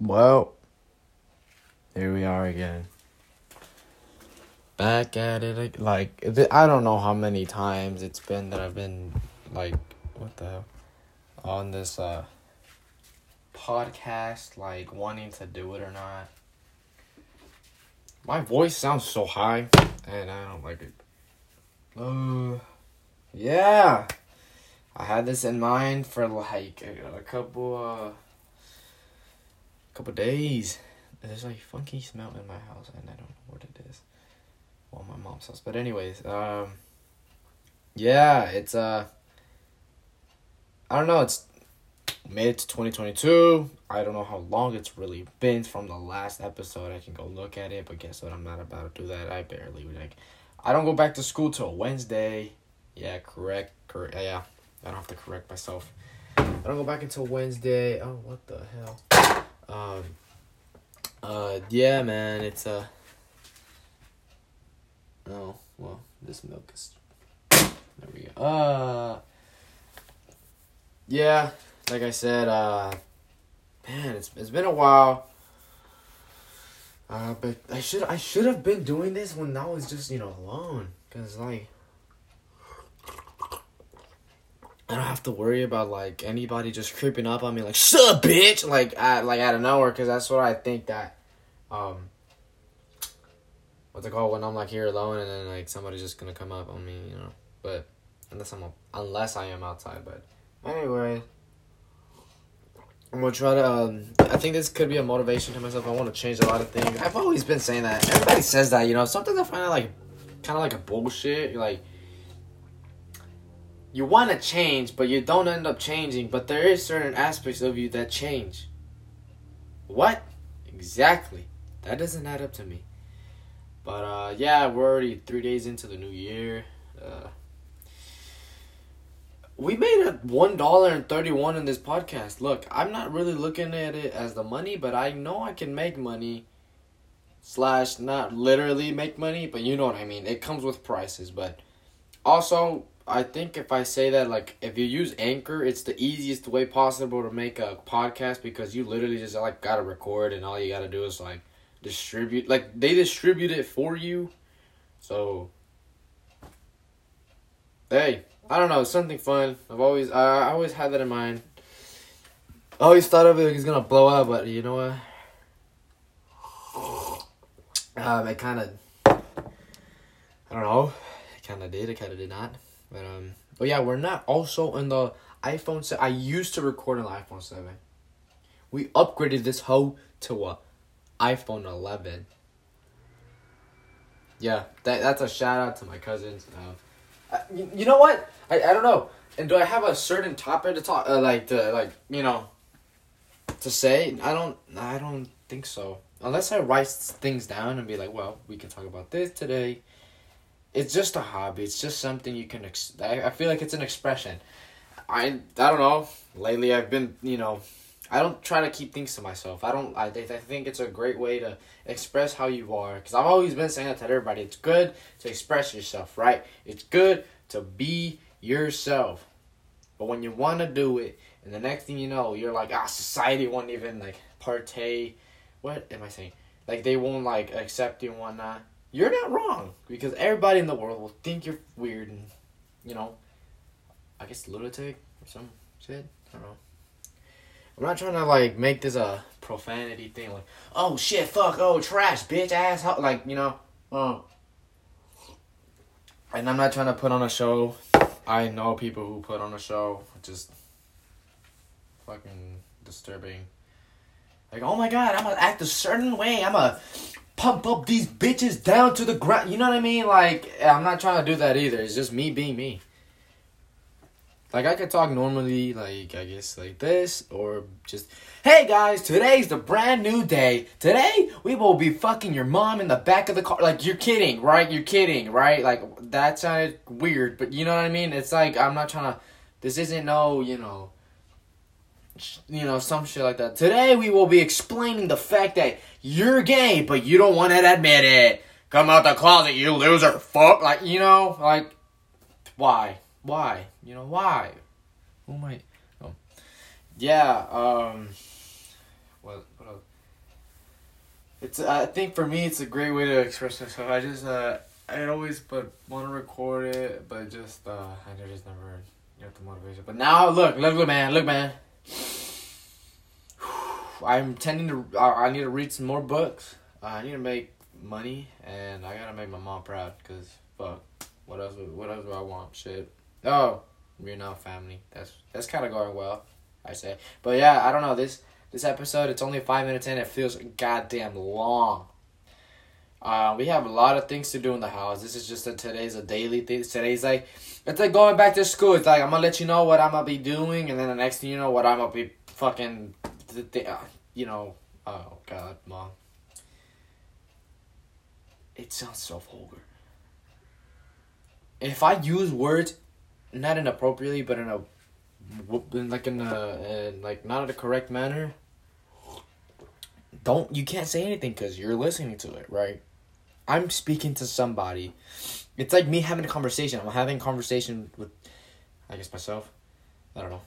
Well, here we are again. Back at it, like I don't know how many times it's been that I've been like, what the hell, on this uh podcast, like wanting to do it or not. My voice sounds so high, and I don't like it. Uh, yeah, I had this in mind for like a, a couple uh couple days. There's like funky smell in my house, and I don't know what it is. Well, my mom's house, but anyways, um, yeah, it's uh, I don't know, it's mid twenty twenty two. I don't know how long it's really been from the last episode. I can go look at it, but guess what? I'm not about to do that. I barely like. I don't go back to school till Wednesday. Yeah, correct, correct. Yeah, I don't have to correct myself. I don't go back until Wednesday. Oh, what the hell? Um. Uh. Yeah, man. It's uh. Oh well, this milk is. There we go. Uh. Yeah, like I said, uh, man, it's it's been a while. Uh, but I should I should have been doing this when I was just you know alone, cause like I don't have to worry about like anybody just creeping up on me like shut up, bitch, like at like out of nowhere, cause that's what I think that, um, what's it called when I'm like here alone and then like somebody's just gonna come up on me, you know, but unless I'm unless I am outside, but anyway. I'm gonna try to. Um, I think this could be a motivation to myself. I want to change a lot of things. I've always been saying that. Everybody says that, you know. Sometimes I find it like, kind of like a bullshit. Like, you want to change, but you don't end up changing. But there is certain aspects of you that change. What? Exactly. That doesn't add up to me. But uh, yeah, we're already three days into the new year. Uh, we made a one dollar and thirty one in this podcast. Look, I'm not really looking at it as the money, but I know I can make money. Slash, not literally make money, but you know what I mean. It comes with prices, but also I think if I say that, like, if you use Anchor, it's the easiest way possible to make a podcast because you literally just like gotta record and all you gotta do is like distribute. Like they distribute it for you, so hey, I don't know, something fun. I've always I, I always had that in mind. I always thought of it like it's gonna blow up, but you know what? Um, it kind of, I don't know, it kind of did, it kind of did not, but um, but yeah, we're not also in the iPhone. Se- I used to record on the iPhone seven. We upgraded this hoe to a iPhone eleven. Yeah, that that's a shout out to my cousins. You, you know what? I, I don't know. And do I have a certain topic to talk uh, like to like you know to say? I don't I don't think so. Unless I write things down and be like, well, we can talk about this today. It's just a hobby. It's just something you can. Ex- I, I feel like it's an expression. I I don't know. Lately, I've been you know. I don't try to keep things to myself. I don't. I, I think it's a great way to express how you are. Cause I've always been saying that to everybody. It's good to express yourself, right? It's good to be yourself. But when you want to do it, and the next thing you know, you're like, ah, society won't even like partay. What am I saying? Like they won't like accept you and whatnot. You're not wrong because everybody in the world will think you're weird and, you know, I guess lunatic or some shit. I don't know. I'm not trying to like make this a profanity thing, like, oh shit, fuck, oh trash, bitch, asshole, like you know, um. And I'm not trying to put on a show. I know people who put on a show, just fucking disturbing. Like, oh my god, I'm gonna act a certain way. I'm gonna pump up these bitches down to the ground. You know what I mean? Like, I'm not trying to do that either. It's just me being me. Like, I could talk normally, like, I guess, like this, or just, hey guys, today's the brand new day. Today, we will be fucking your mom in the back of the car. Like, you're kidding, right? You're kidding, right? Like, that sounded weird, but you know what I mean? It's like, I'm not trying to, this isn't no, you know, you know, some shit like that. Today we will be explaining the fact that you're gay, but you don't want to admit it. Come out the closet, you loser. Fuck, like you know, like why, why, you know, why? Who might? Oh, yeah. Um, what? What else? it's I think for me it's a great way to express myself. I just uh I always but want to record it, but just uh I just never get the motivation. But now look, look, look, man, look, man. I'm tending to. I need to read some more books. I need to make money, and I gotta make my mom proud. Cause fuck, what else? What else do I want? Shit. Oh, we're now family. That's that's kind of going well, I say. But yeah, I don't know this this episode. It's only five minutes in. It feels goddamn long. Uh, we have a lot of things to do in the house. This is just a today's a daily thing. Today's like it's like going back to school. It's like I'm gonna let you know what I'm gonna be doing, and then the next thing you know, what I'm gonna be fucking, uh, you know. Oh God, mom. It sounds so vulgar. If I use words, not inappropriately, but in a, in like in a, in like not in a correct manner. Don't you can't say anything because you're listening to it, right? I'm speaking to somebody. It's like me having a conversation. I'm having a conversation with, I guess myself. I don't know.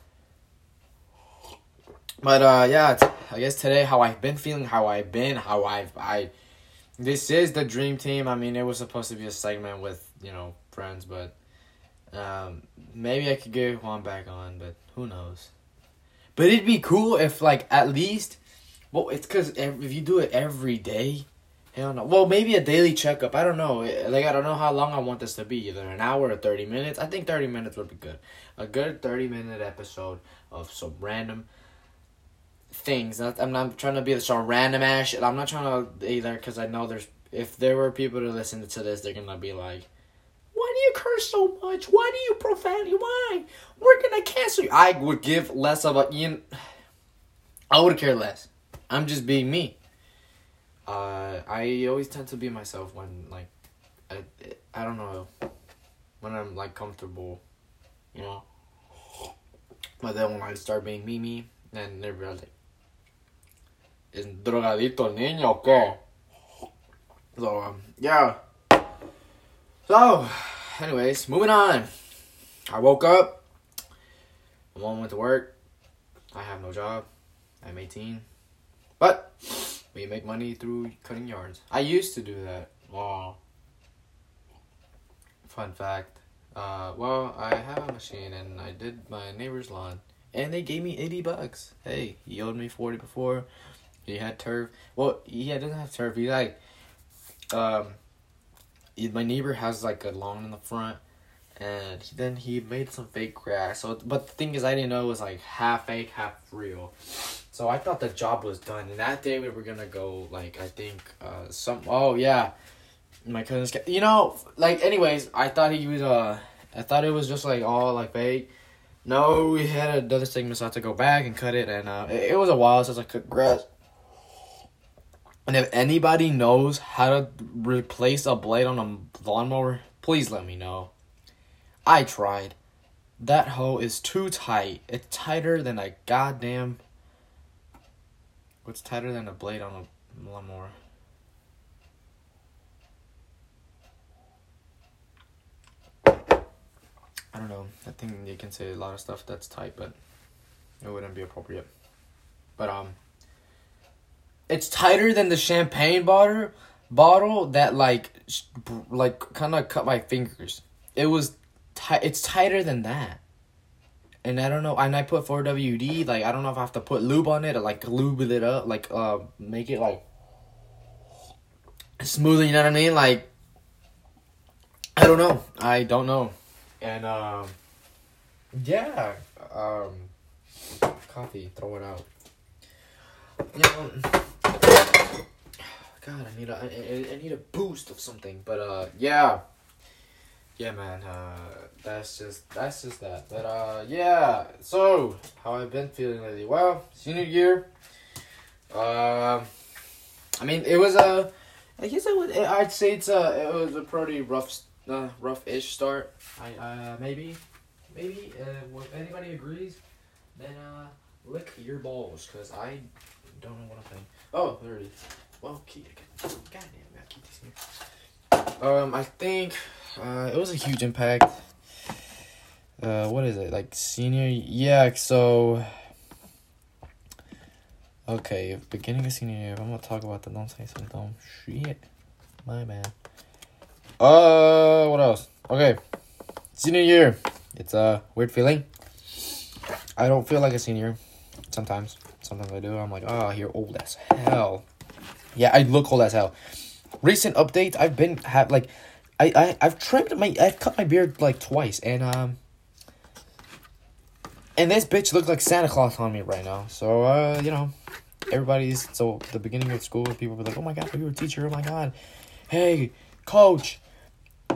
But uh, yeah, I guess today how I've been feeling, how I've been, how I've I. This is the dream team. I mean, it was supposed to be a segment with you know friends, but um, maybe I could get Juan back on, but who knows. But it'd be cool if like at least, well, it's because if you do it every day, Hell no. Well, maybe a daily checkup. I don't know. Like I don't know how long I want this to be. Either an hour or thirty minutes. I think thirty minutes would be good. A good thirty minute episode of some random things. I'm not trying to be some random ass shit. I'm not trying to either because I know there's if there were people to listen to this, they're gonna be like, "Why do you curse so much? Why do you profanity? Why? We're gonna cancel you." I would give less of a you. Know, I would care less. I'm just being me uh, I always tend to be myself when like I I don't know when I'm like comfortable, you know. But then when I start being me me, then everybody's like, "Es drogadito niño o qué?" So um, yeah. So, anyways, moving on. I woke up. My mom went to work. I have no job. I'm 18. But we make money through cutting yards. I used to do that. Wow. Fun fact. Uh, well, I have a machine and I did my neighbor's lawn, and they gave me eighty bucks. Hey, he owed me forty before. He had turf. Well, he doesn't have turf. He like, um, he, my neighbor has like a lawn in the front, and then he made some fake grass. So, but the thing is, I didn't know it was like half fake, half real. So I thought the job was done, and that day we were gonna go like I think uh some oh yeah, my cousin's you know like anyways I thought he was uh I thought it was just like all like fake. No, we had another segment, so I had to go back and cut it, and uh, it, it was a while since I cut grass. And if anybody knows how to replace a blade on a lawnmower, please let me know. I tried. That hoe is too tight. It's tighter than a goddamn What's tighter than a blade on a lawnmower? I don't know. I think you can say a lot of stuff that's tight, but it wouldn't be appropriate. But um, it's tighter than the champagne bottle bottle that like like kind of cut my fingers. It was tight. It's tighter than that and I don't know, and I put 4WD, like, I don't know if I have to put lube on it or, like, lube it up, like, uh, make it, like, smooth, you know what I mean? Like, I don't know. I don't know. And, um, yeah, um, coffee, throw it out. You know, God, I need a, I, I need a boost of something, but, uh, yeah yeah, man. Uh, that's just that's just that. But uh, yeah. So how I've been feeling lately? Well, senior year. Um, I mean, it was a. I guess I would. I'd say it's a. It was a pretty rough, uh, rough-ish start. I uh maybe, maybe uh, if anybody agrees, then uh, lick your balls, cause I don't know what I'm saying. Oh, there it is. Well. Goddamn, I keep these here. Um, I think uh, it was a huge impact. Uh, what is it like senior? Yeah, so. Okay, beginning of senior year. I'm gonna talk about that, don't say some dumb shit. My bad. Uh, what else? Okay, senior year. It's a weird feeling. I don't feel like a senior. Sometimes, sometimes I do. I'm like, oh, you're old as hell. Yeah, I look old as hell. Recent update. I've been have like, I I I've trimmed my I've cut my beard like twice and um. And this bitch looks like Santa Claus on me right now. So uh, you know, everybody's so the beginning of school, people were like, "Oh my god, are you a teacher? Oh my god, hey, coach,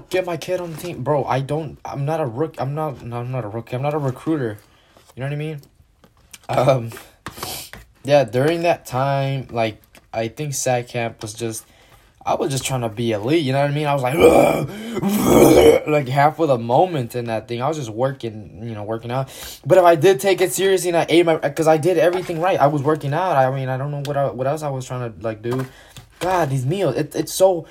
get my kid on the team, bro." I don't. I'm not a rook. I'm not. No, I'm not a rookie. I'm not a recruiter. You know what I mean? Um, yeah. During that time, like I think SAC camp was just. I was just trying to be elite, you know what I mean? I was like, like half of the moment in that thing. I was just working, you know, working out. But if I did take it seriously and I ate my, because I did everything right. I was working out. I mean, I don't know what I, what else I was trying to like do. God, these meals, it, it's so.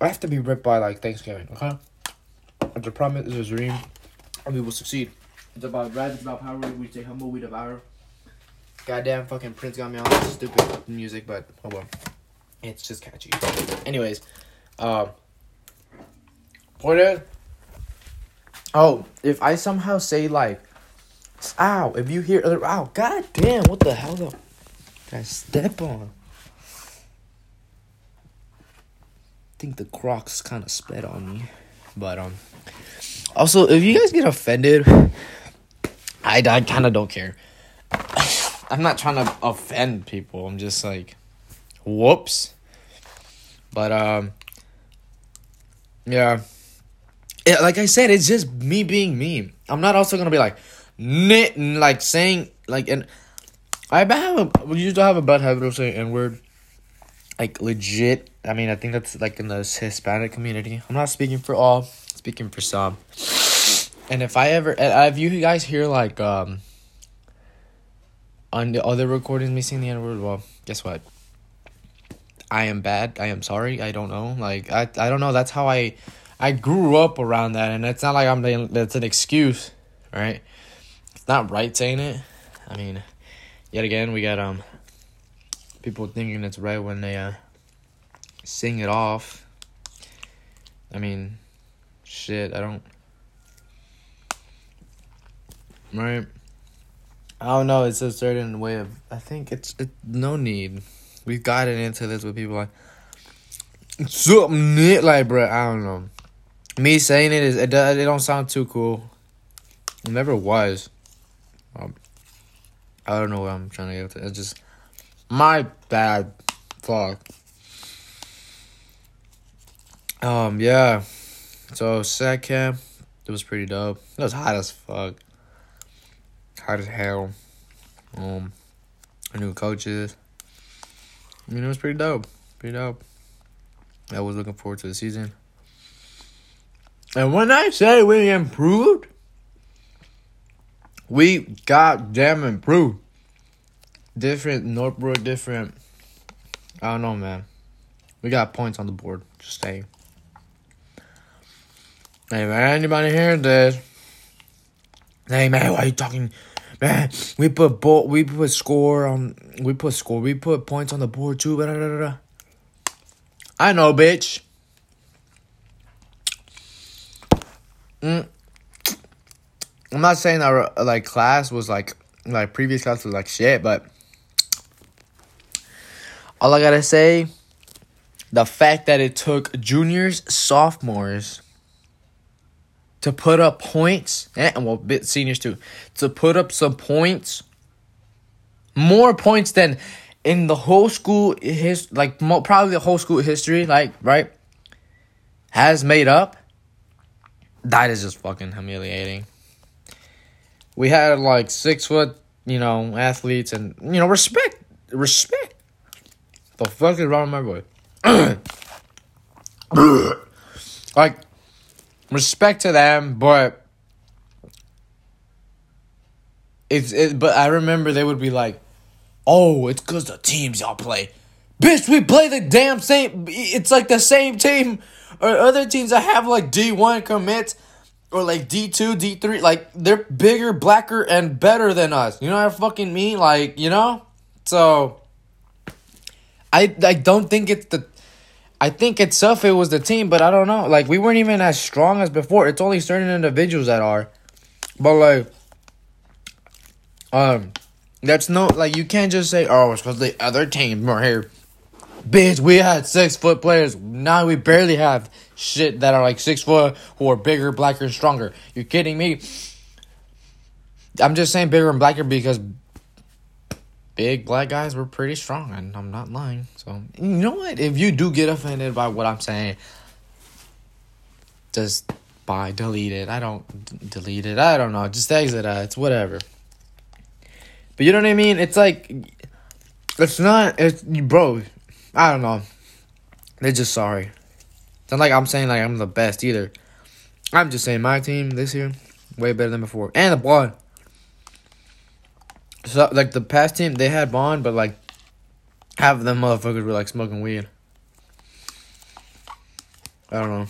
I have to be ripped by like Thanksgiving, okay? The promise, is a dream, and we will succeed. It's about red, it's about power. We stay humble, we devour. Goddamn fucking Prince got me on this stupid music, but oh well. It's just catchy. Anyways, um, point is, oh, if I somehow say like, ow, if you hear, other, ow, god damn, what the hell though? I step on? I think the Crocs kind of sped on me, but um. Also, if you guys get offended, I, I kind of don't care. I'm not trying to offend people. I'm just like, whoops. But um, yeah. Like I said, it's just me being me. I'm not also gonna be like, and like saying like and I have a used to have a bad habit of saying n word, like legit. I mean, I think that's like in the Hispanic community. I'm not speaking for all, speaking for some. And if I ever, if you guys hear like um on the other recordings me saying the N word, well, guess what? I am bad. I am sorry. I don't know. Like I, I don't know. That's how I, I grew up around that, and it's not like I'm. That's an excuse, right? It's not right saying it. I mean, yet again, we got um, people thinking it's right when they uh, sing it off. I mean, shit. I don't. Right. I don't know. It's a certain way of. I think it's it, no need. We've gotten into this with people like something like, bro. I don't know. Me saying it is it. Does, it don't sound too cool. It never was. Um, I don't know what I'm trying to get to. It's just my bad. Fuck. Um. Yeah. So SAC camp. It was pretty dope. It was hot as fuck. Hot as hell. Um. New coaches. I mean, it was pretty dope. Pretty dope. I was looking forward to the season. And when I say we improved, we got goddamn improved. Different Northbrook, different. I don't know, man. We got points on the board. Just saying. Hey, man, anybody hearing this? Hey, man, why are you talking? We put bo- we put score on we put score we put points on the board too. Blah, blah, blah. I know, bitch. Mm. I'm not saying our like class was like like previous class was like shit, but all I gotta say, the fact that it took juniors, sophomores to put up points, eh, and well, bit seniors too, to put up some points, more points than in the whole school his like probably the whole school history, like right, has made up. That is just fucking humiliating. We had like six foot, you know, athletes, and you know, respect, respect. The fuck is wrong with my boy? like respect to them, but it's it. But I remember they would be like, "Oh, it's because the teams y'all play." Bitch, we play the damn same. It's like the same team or other teams that have like D one commits or like D two, D three. Like they're bigger, blacker, and better than us. You know what I fucking mean? Like you know, So I I don't think it's the I think itself it was the team, but I don't know. Like we weren't even as strong as before. It's only certain individuals that are. But like um that's no like you can't just say, Oh, it's because the other team were here. Bitch, we had six foot players. Now we barely have shit that are like six foot who are bigger, blacker, stronger. You kidding me? I'm just saying bigger and blacker because big black guys were pretty strong, and I'm not lying. So you know what? If you do get offended by what I'm saying, just by delete it. I don't d- delete it. I don't know. Just exit it. It's whatever. But you know what I mean? It's like it's not. It's bro. I don't know. They're just sorry. It's not like I'm saying like I'm the best either. I'm just saying my team this year way better than before, and the blood. So like the past team, they had Bond, but like half of them motherfuckers were like smoking weed. I don't know.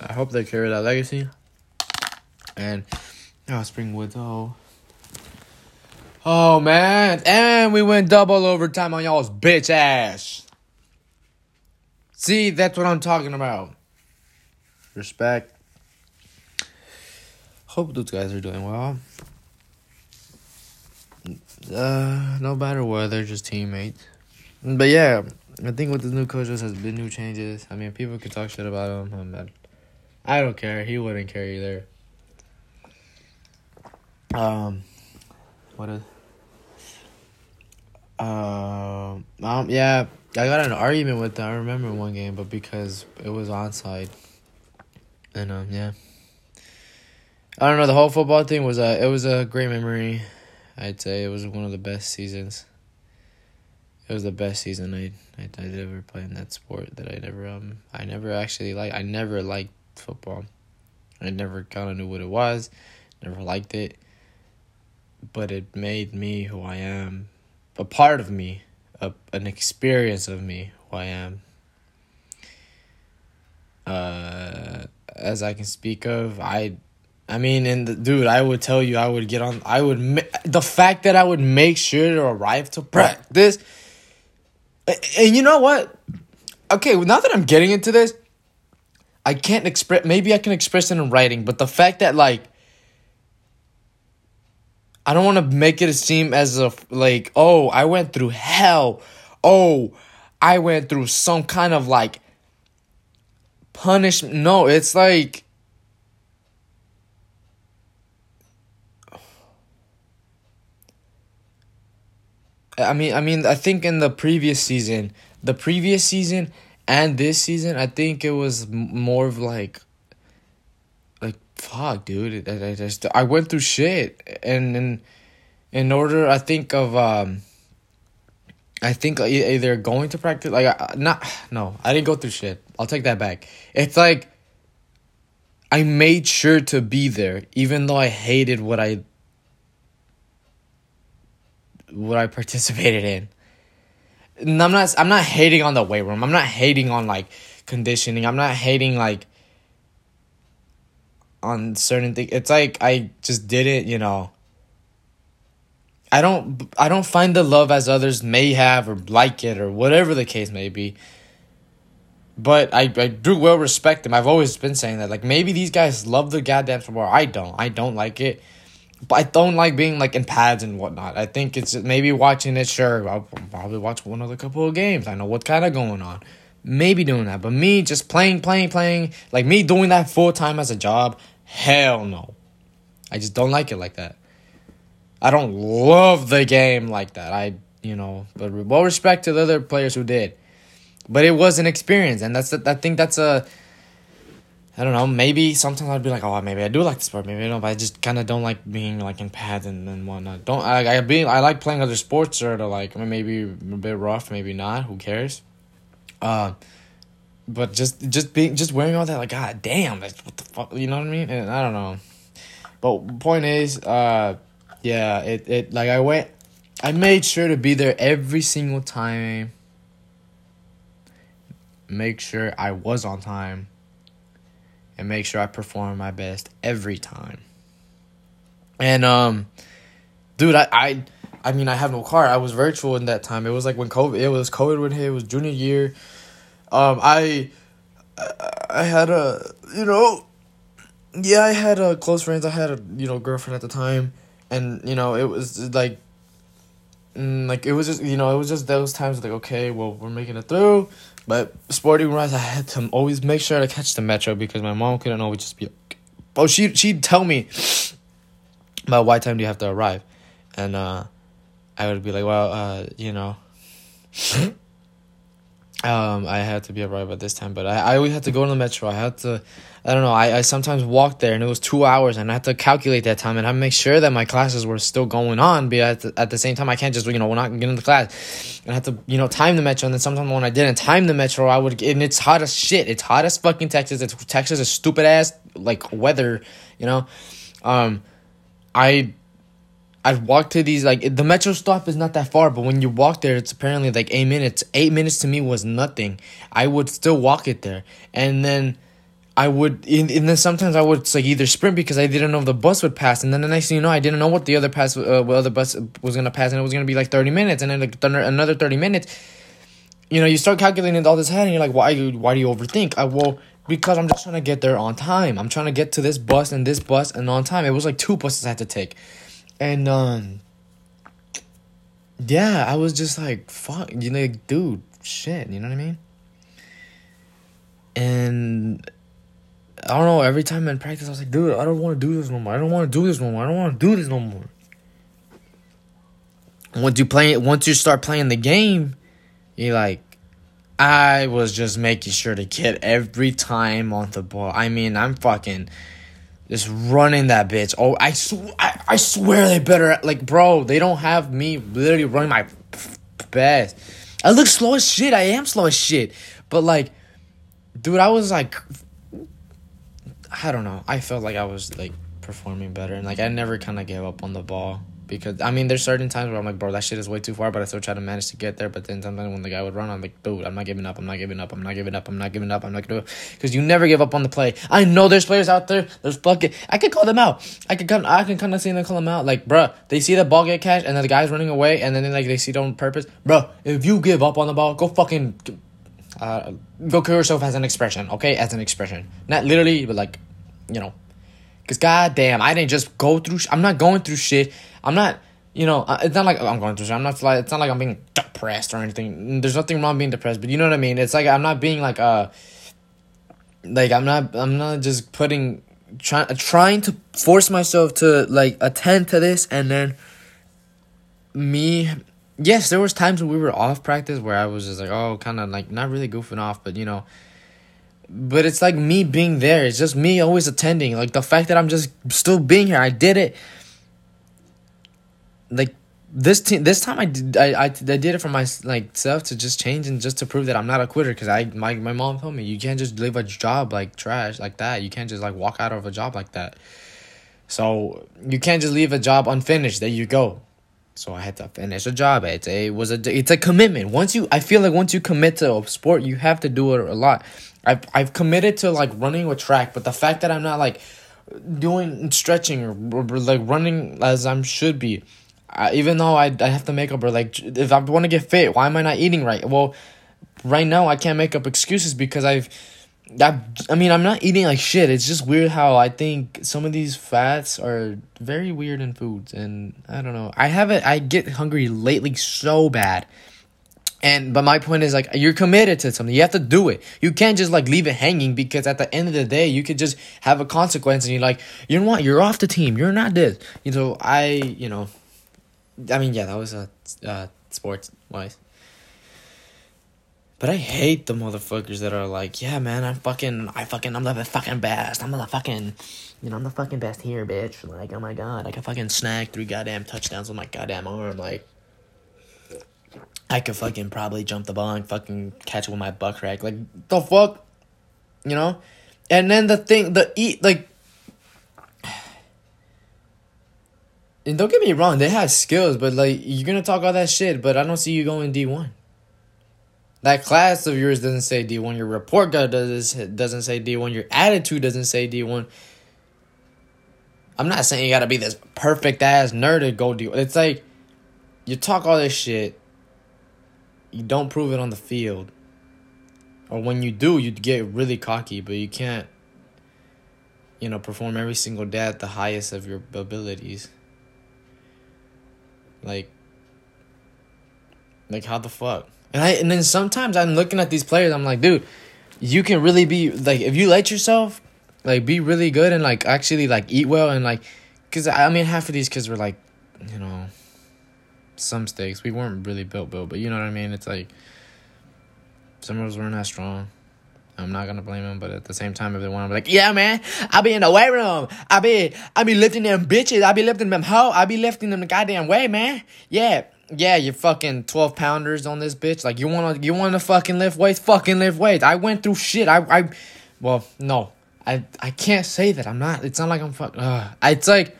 I hope they carry that legacy. And oh, Springwood, oh. Oh man, and we went double overtime on y'all's bitch ass. See, that's what I'm talking about. Respect. Hope those guys are doing well. Uh, no matter what, they're just teammates. But yeah, I think with the new coaches has been new changes. I mean, people can talk shit about him, but I don't care. He wouldn't care either. Um, what is? Uh, um, yeah, I got an argument with them. I remember one game, but because it was onside, and um, yeah. I don't know. The whole football thing was a it was a great memory. I'd say it was one of the best seasons. It was the best season I I, I ever play in that sport that I never um I never actually like I never liked football. I never kind of knew what it was, never liked it. But it made me who I am, a part of me, a an experience of me who I am. Uh, as I can speak of, I I mean, and the, dude, I would tell you, I would get on. I would ma- the fact that I would make sure to arrive to practice. And, and you know what? Okay, now that I'm getting into this, I can't express. Maybe I can express it in writing, but the fact that like. I don't want to make it seem as if like, oh, I went through hell. Oh, I went through some kind of like punishment. No, it's like I mean, I mean, I think in the previous season, the previous season and this season, I think it was more of like, like fuck, dude. I, I just I went through shit, and in in order, I think of um. I think either going to practice, like not no, I didn't go through shit. I'll take that back. It's like I made sure to be there, even though I hated what I what I participated in. And I'm not I'm not hating on the weight room. I'm not hating on like conditioning. I'm not hating like on certain things. It's like I just didn't, you know. I don't I don't find the love as others may have or like it or whatever the case may be. But I, I do well respect them. I've always been saying that. Like maybe these guys love the goddamn sport. I don't. I don't like it. But I don't like being like in pads and whatnot. I think it's maybe watching it. Sure, I'll probably watch one of the couple of games. I know what's kind of going on. Maybe doing that, but me just playing, playing, playing, like me doing that full time as a job. Hell no, I just don't like it like that. I don't love the game like that. I you know, but well respect to the other players who did, but it was an experience, and that's I think that's a I don't know. Maybe sometimes I'd be like, oh, maybe I do like the sport. Maybe I don't. But I just kind of don't like being like in pads and, and whatnot. Don't I? I be I like playing other sports or to like maybe a bit rough, maybe not. Who cares? Uh, but just just being just wearing all that like god damn, what the fuck? You know what I mean? And I don't know. But point is, uh, yeah, it it like I went, I made sure to be there every single time. Make sure I was on time and make sure I perform my best every time. And um dude, I, I, I mean, I have no car. I was virtual in that time. It was like when COVID. It was COVID when. It was junior year. Um, I, I had a, you know, yeah, I had a close friends. I had a you know girlfriend at the time, and you know it was like, mm, like it was just you know it was just those times like okay, well we're making it through, but sporting wise, I had to always make sure to catch the metro because my mom couldn't always just be, like, oh she she'd tell me, about what time do you have to arrive, and uh, I would be like well uh you know. Um, I had to be arrived at this time, but I, I always had to go to the metro. I had to, I don't know. I, I sometimes walked there, and it was two hours, and I had to calculate that time, and I make sure that my classes were still going on. But at the, at the same time, I can't just you know we're not get in the class, and I had to you know time the metro. And then sometimes when I didn't time the metro, I would. And it's hot as shit. It's hot as fucking Texas. It's Texas is stupid ass like weather, you know. Um, I I'd walk to these like the metro stop is not that far, but when you walk there, it's apparently like eight minutes. Eight minutes to me was nothing. I would still walk it there, and then I would, and, and then sometimes I would like either sprint because I didn't know if the bus would pass, and then the next thing you know, I didn't know what the other pass, uh, what other bus was gonna pass, and it was gonna be like thirty minutes, and then like another thirty minutes. You know, you start calculating all this ahead, and you're like, why? Why do you overthink? I will because I'm just trying to get there on time. I'm trying to get to this bus and this bus and on time. It was like two buses I had to take. And um yeah, I was just like, fuck, you know, dude, shit, you know what I mean? And I don't know, every time in practice I was like, dude, I don't want to do this no more. I don't want to do this no more. I don't want to do this no more. Once you play once you start playing the game, you're like I was just making sure to get every time on the ball. I mean, I'm fucking just running that bitch. Oh, I, sw- I, I swear they better like, bro. They don't have me literally running my best. I look slow as shit. I am slow as shit. But like, dude, I was like, I don't know. I felt like I was like performing better, and like I never kind of gave up on the ball because I mean, there's certain times where I'm like, bro, that shit is way too far, but I still try to manage to get there. But then sometimes when the guy would run, I'm like, dude, I'm not giving up. I'm not giving up. I'm not giving up. I'm not giving up. I'm not gonna because you never give up on the play. I know there's players out there. There's fucking. I could call them out. I could come. I can kind of see them call them out. Like, bro, they see the ball get catch and then the guy's running away, and then like they see it on purpose. Bro, if you give up on the ball, go fucking. Uh, go kill yourself as an expression, okay? As an expression, not literally, but like, you know, because goddamn, I didn't just go through. Sh- I'm not going through shit. I'm not you know, it's not like I'm going through. I'm not like it's not like I'm being depressed or anything. There's nothing wrong being depressed, but you know what I mean. It's like I'm not being like uh, like I'm not I'm not just putting trying trying to force myself to like attend to this and then me. Yes, there was times when we were off practice where I was just like, oh, kind of like not really goofing off, but you know. But it's like me being there. It's just me always attending. Like the fact that I'm just still being here. I did it. Like this team this time I did I, I, I did it for my like self to just change and just to prove that I'm not a quitter. Because I my my mom told me you can't just leave a job like trash like that. You can't just like walk out of a job like that. So you can't just leave a job unfinished. There you go. So I had to finish a job. It's a, it was a it's a commitment. Once you I feel like once you commit to a sport you have to do it a lot I've I've committed to like running a track but the fact that I'm not like doing stretching or, or like running as I should be I, even though I, I have to make up or like if I want to get fit, why am I not eating right? Well, right now I can't make up excuses because I've I, I mean I'm not eating like shit. It's just weird how I think some of these fats are very weird in foods and I don't know. I haven't I get hungry lately so bad. And but my point is like you're committed to something. You have to do it. You can't just like leave it hanging because at the end of the day you could just have a consequence and you're like, you know what, you're off the team. You're not this. You know, I you know I mean, yeah, that was a uh, uh, sports wise. But I hate the motherfuckers that are like, yeah, man, I'm fucking, I fucking, I'm the fucking best. I'm the fucking, you know, I'm the fucking best here, bitch. Like, oh my god, I can fucking snag three goddamn touchdowns with my goddamn arm. Like, I could fucking probably jump the ball and fucking catch it with my butt crack. Like, the fuck? You know? And then the thing, the eat, like, and don't get me wrong, they have skills, but like you're gonna talk all that shit, but I don't see you going D one. That class of yours doesn't say D one. Your report card doesn't doesn't say D one. Your attitude doesn't say D one. I'm not saying you gotta be this perfect ass nerd to go do. It's like you talk all this shit, you don't prove it on the field, or when you do, you get really cocky, but you can't. You know, perform every single day at the highest of your abilities. Like, like how the fuck? And I and then sometimes I'm looking at these players, I'm like, dude, you can really be like if you let yourself like be really good and like actually like eat well and like because i mean half of these kids were like you know some steaks we weren't really built built but you know what i mean it's like some of us weren't that strong i'm not gonna blame them but at the same time if they want to be like yeah man i be in the weight room i be i be lifting them bitches i be lifting them hoe i be lifting them the goddamn way man yeah yeah, you fucking twelve pounders on this bitch. Like you wanna you wanna fucking lift weights, fucking lift weights. I went through shit. I I well, no. I I can't say that. I'm not. It's not like I'm fuck. Uh, it's like.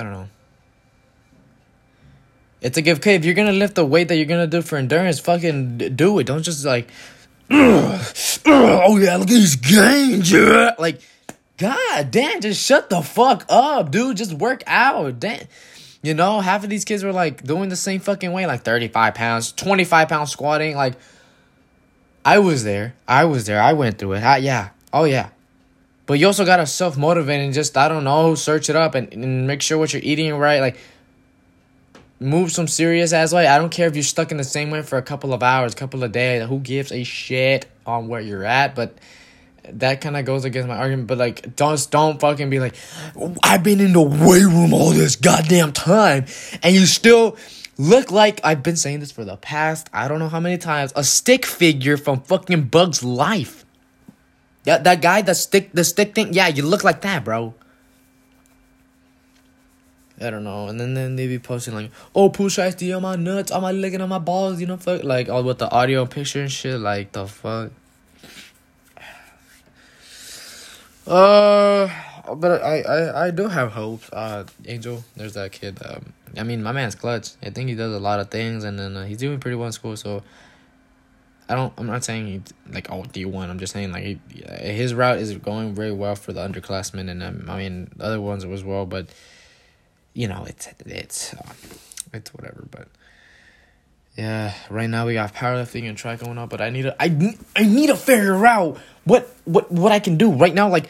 I don't know. It's like okay, if you're gonna lift the weight that you're gonna do for endurance, fucking do it. Don't just like, oh yeah, look at these gains, yeah. Like, god damn, just shut the fuck up, dude. Just work out, damn. You know, half of these kids were like doing the same fucking weight, like 35 pounds, 25 pounds squatting, like I was there. I was there. I went through it. I, yeah. Oh yeah. But you also gotta self motivate and just I don't know, search it up and, and make sure what you're eating right. Like move some serious ass way. I don't care if you're stuck in the same way for a couple of hours, couple of days. Who gives a shit on where you're at? But that kind of goes against my argument. But like, don't don't fucking be like, I've been in the weight room all this goddamn time, and you still look like I've been saying this for the past I don't know how many times a stick figure from fucking Bugs Life. Yeah, that guy, the stick, the stick thing. Yeah, you look like that, bro. I don't know, and then then they be posting like, "Oh, push ice on my nuts, on my licking on my balls," you know, fuck, like all with the audio, and picture, and shit. Like the fuck. Uh, but I I I do have hopes. Uh, Angel, there's that kid. Um, I mean, my man's clutch. I think he does a lot of things, and then uh, he's doing pretty well in school. So I don't. I'm not saying he like oh D one. I'm just saying like he, his route is going very well for the underclassmen, and um, I mean the other ones as well. But you know, it's it's uh, it's whatever. But yeah, right now we got powerlifting and track going on. But I need to I I need to figure out what what what I can do right now. Like.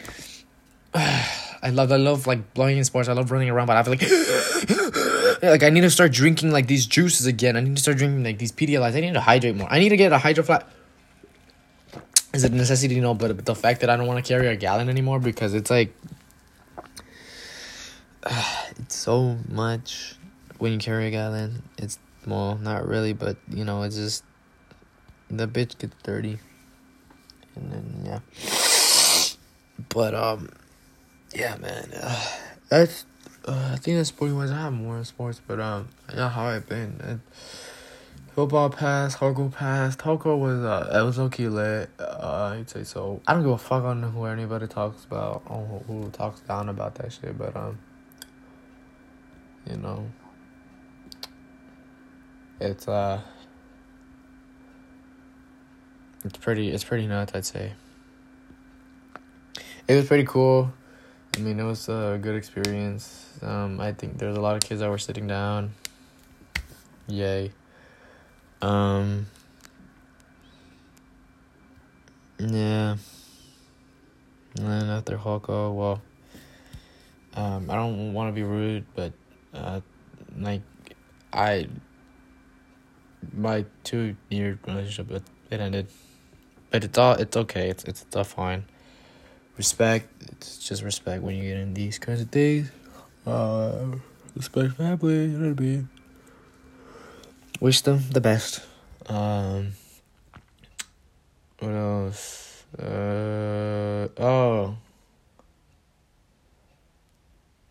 Uh, I love I love like blowing in sports. I love running around, but I feel like like I need to start drinking like these juices again. I need to start drinking like these Pedialytes. I need to hydrate more. I need to get a Hydro Flask. Is it a necessity? No, but the fact that I don't want to carry a gallon anymore because it's like uh, it's so much when you carry a gallon. It's well, not really, but you know, it's just the bitch gets dirty, and then yeah. But um, yeah, man. Uh, that's uh, I think that's sporting wise. I have more sports, but um, yeah, how I've been. And football passed, Hoko passed. Hoko was uh, it was okay lit. Uh, I'd say so. I don't give a fuck on who anybody talks about, or who talks down about that shit. But um, you know, it's uh, it's pretty. It's pretty nuts. I'd say. It was pretty cool I mean, it was a good experience. Um, I think there's a lot of kids that were sitting down. Yay. Um. Yeah. And then after Hoko, well, um, I don't want to be rude, but uh, like, I my two year relationship it, it ended, but it's all it's okay. It's it's, it's all fine respect. It's just respect when you get in these kinds of things. Uh, respect family. You know what I mean. Wish them the best. Um. What else? Uh. Oh.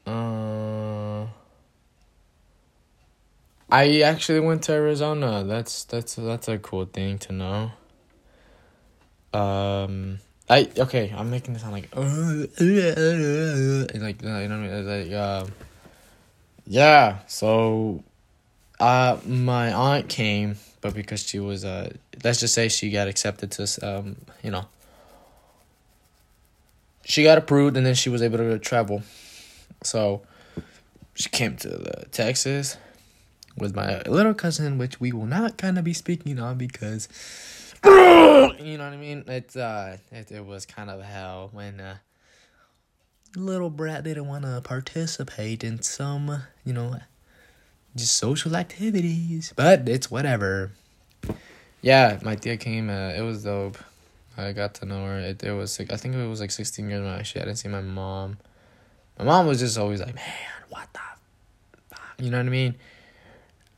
Uh. I actually went to Arizona. That's that's that's a cool thing to know. Um I okay. I'm making this sound like like you know what I mean? like um yeah. So uh my aunt came, but because she was uh let's just say she got accepted to um you know she got approved, and then she was able to travel. So she came to Texas with my little cousin, which we will not kind of be speaking on because you know what I mean. It's uh, it, it was kind of hell when uh, little brat didn't want to participate in some, you know, just social activities. But it's whatever. Yeah, my tia came. Uh, it was dope. I got to know her. It it was like I think it was like sixteen years when I actually hadn't see my mom. My mom was just always like, man, what the, fuck? you know what I mean?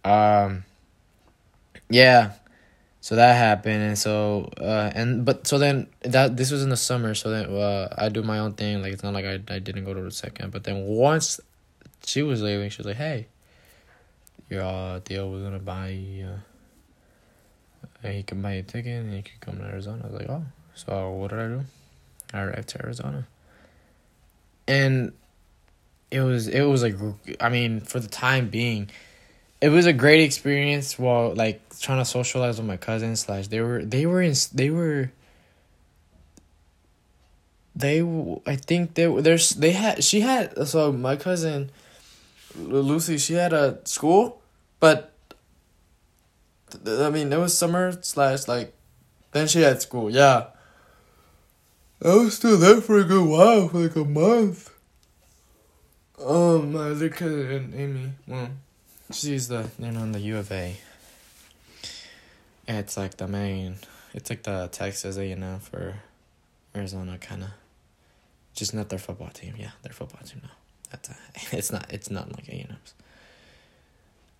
Um. Yeah, so that happened, and so uh, and but so then that this was in the summer. So then uh, I do my own thing. Like it's not like I I didn't go to the second, but then once she was leaving, she was like, "Hey, your uh, deal was gonna buy. Uh, he can buy a ticket and he could come to Arizona." I was like, "Oh." So what did I do? I arrived to Arizona, and it was it was like I mean for the time being it was a great experience while like trying to socialize with my cousins slash they were they were in they were they i think they there's they had she had so my cousin lucy she had a school but i mean it was summer slash like then she had school yeah. I was still there for a good while for like a month. Um my other cousin amy well She's the you know in the U of A. It's like the main. It's like the Texas A and M for Arizona, kind of. Just not their football team. Yeah, their football team. No, that's a, it's not. It's not like A and M's.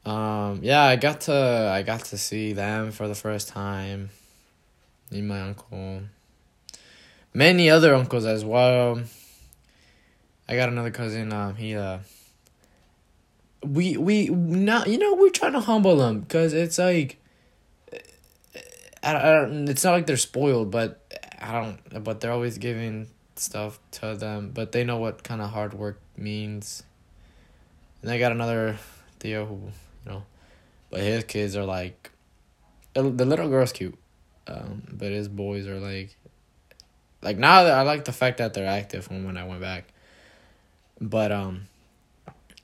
Um. Yeah, I got to. I got to see them for the first time. Me, my uncle. Many other uncles as well. I got another cousin. Um. He. Uh we we not you know we're trying to humble them because it's like I, I don't it's not like they're spoiled but I don't but they're always giving stuff to them but they know what kind of hard work means. And I got another Theo who you know but his kids are like the little girl's cute um but his boys are like like now I like the fact that they're active from when I went back but um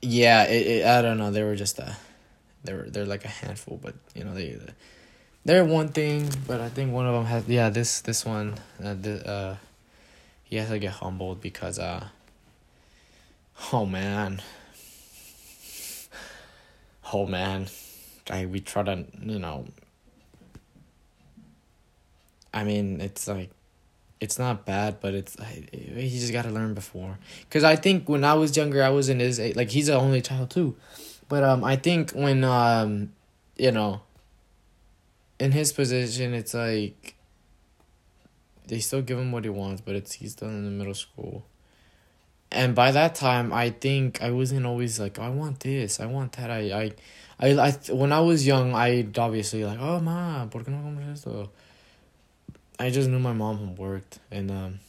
yeah, it, it, I don't know. They were just a, they're they're like a handful, but you know they, they're one thing. But I think one of them has yeah this this one uh, the, uh he has to get humbled because uh oh man oh man I we try to you know I mean it's like it's not bad, but it's he just got to learn before. Cause I think when I was younger, I was in his like he's the only child too, but um I think when um you know in his position it's like they still give him what he wants, but it's he's still in the middle school. And by that time, I think I wasn't always like, I want this, I want that. I, I, I, I when I was young, I obviously like, oh ma, ¿por qué no comes esto? I just knew my mom worked, and um,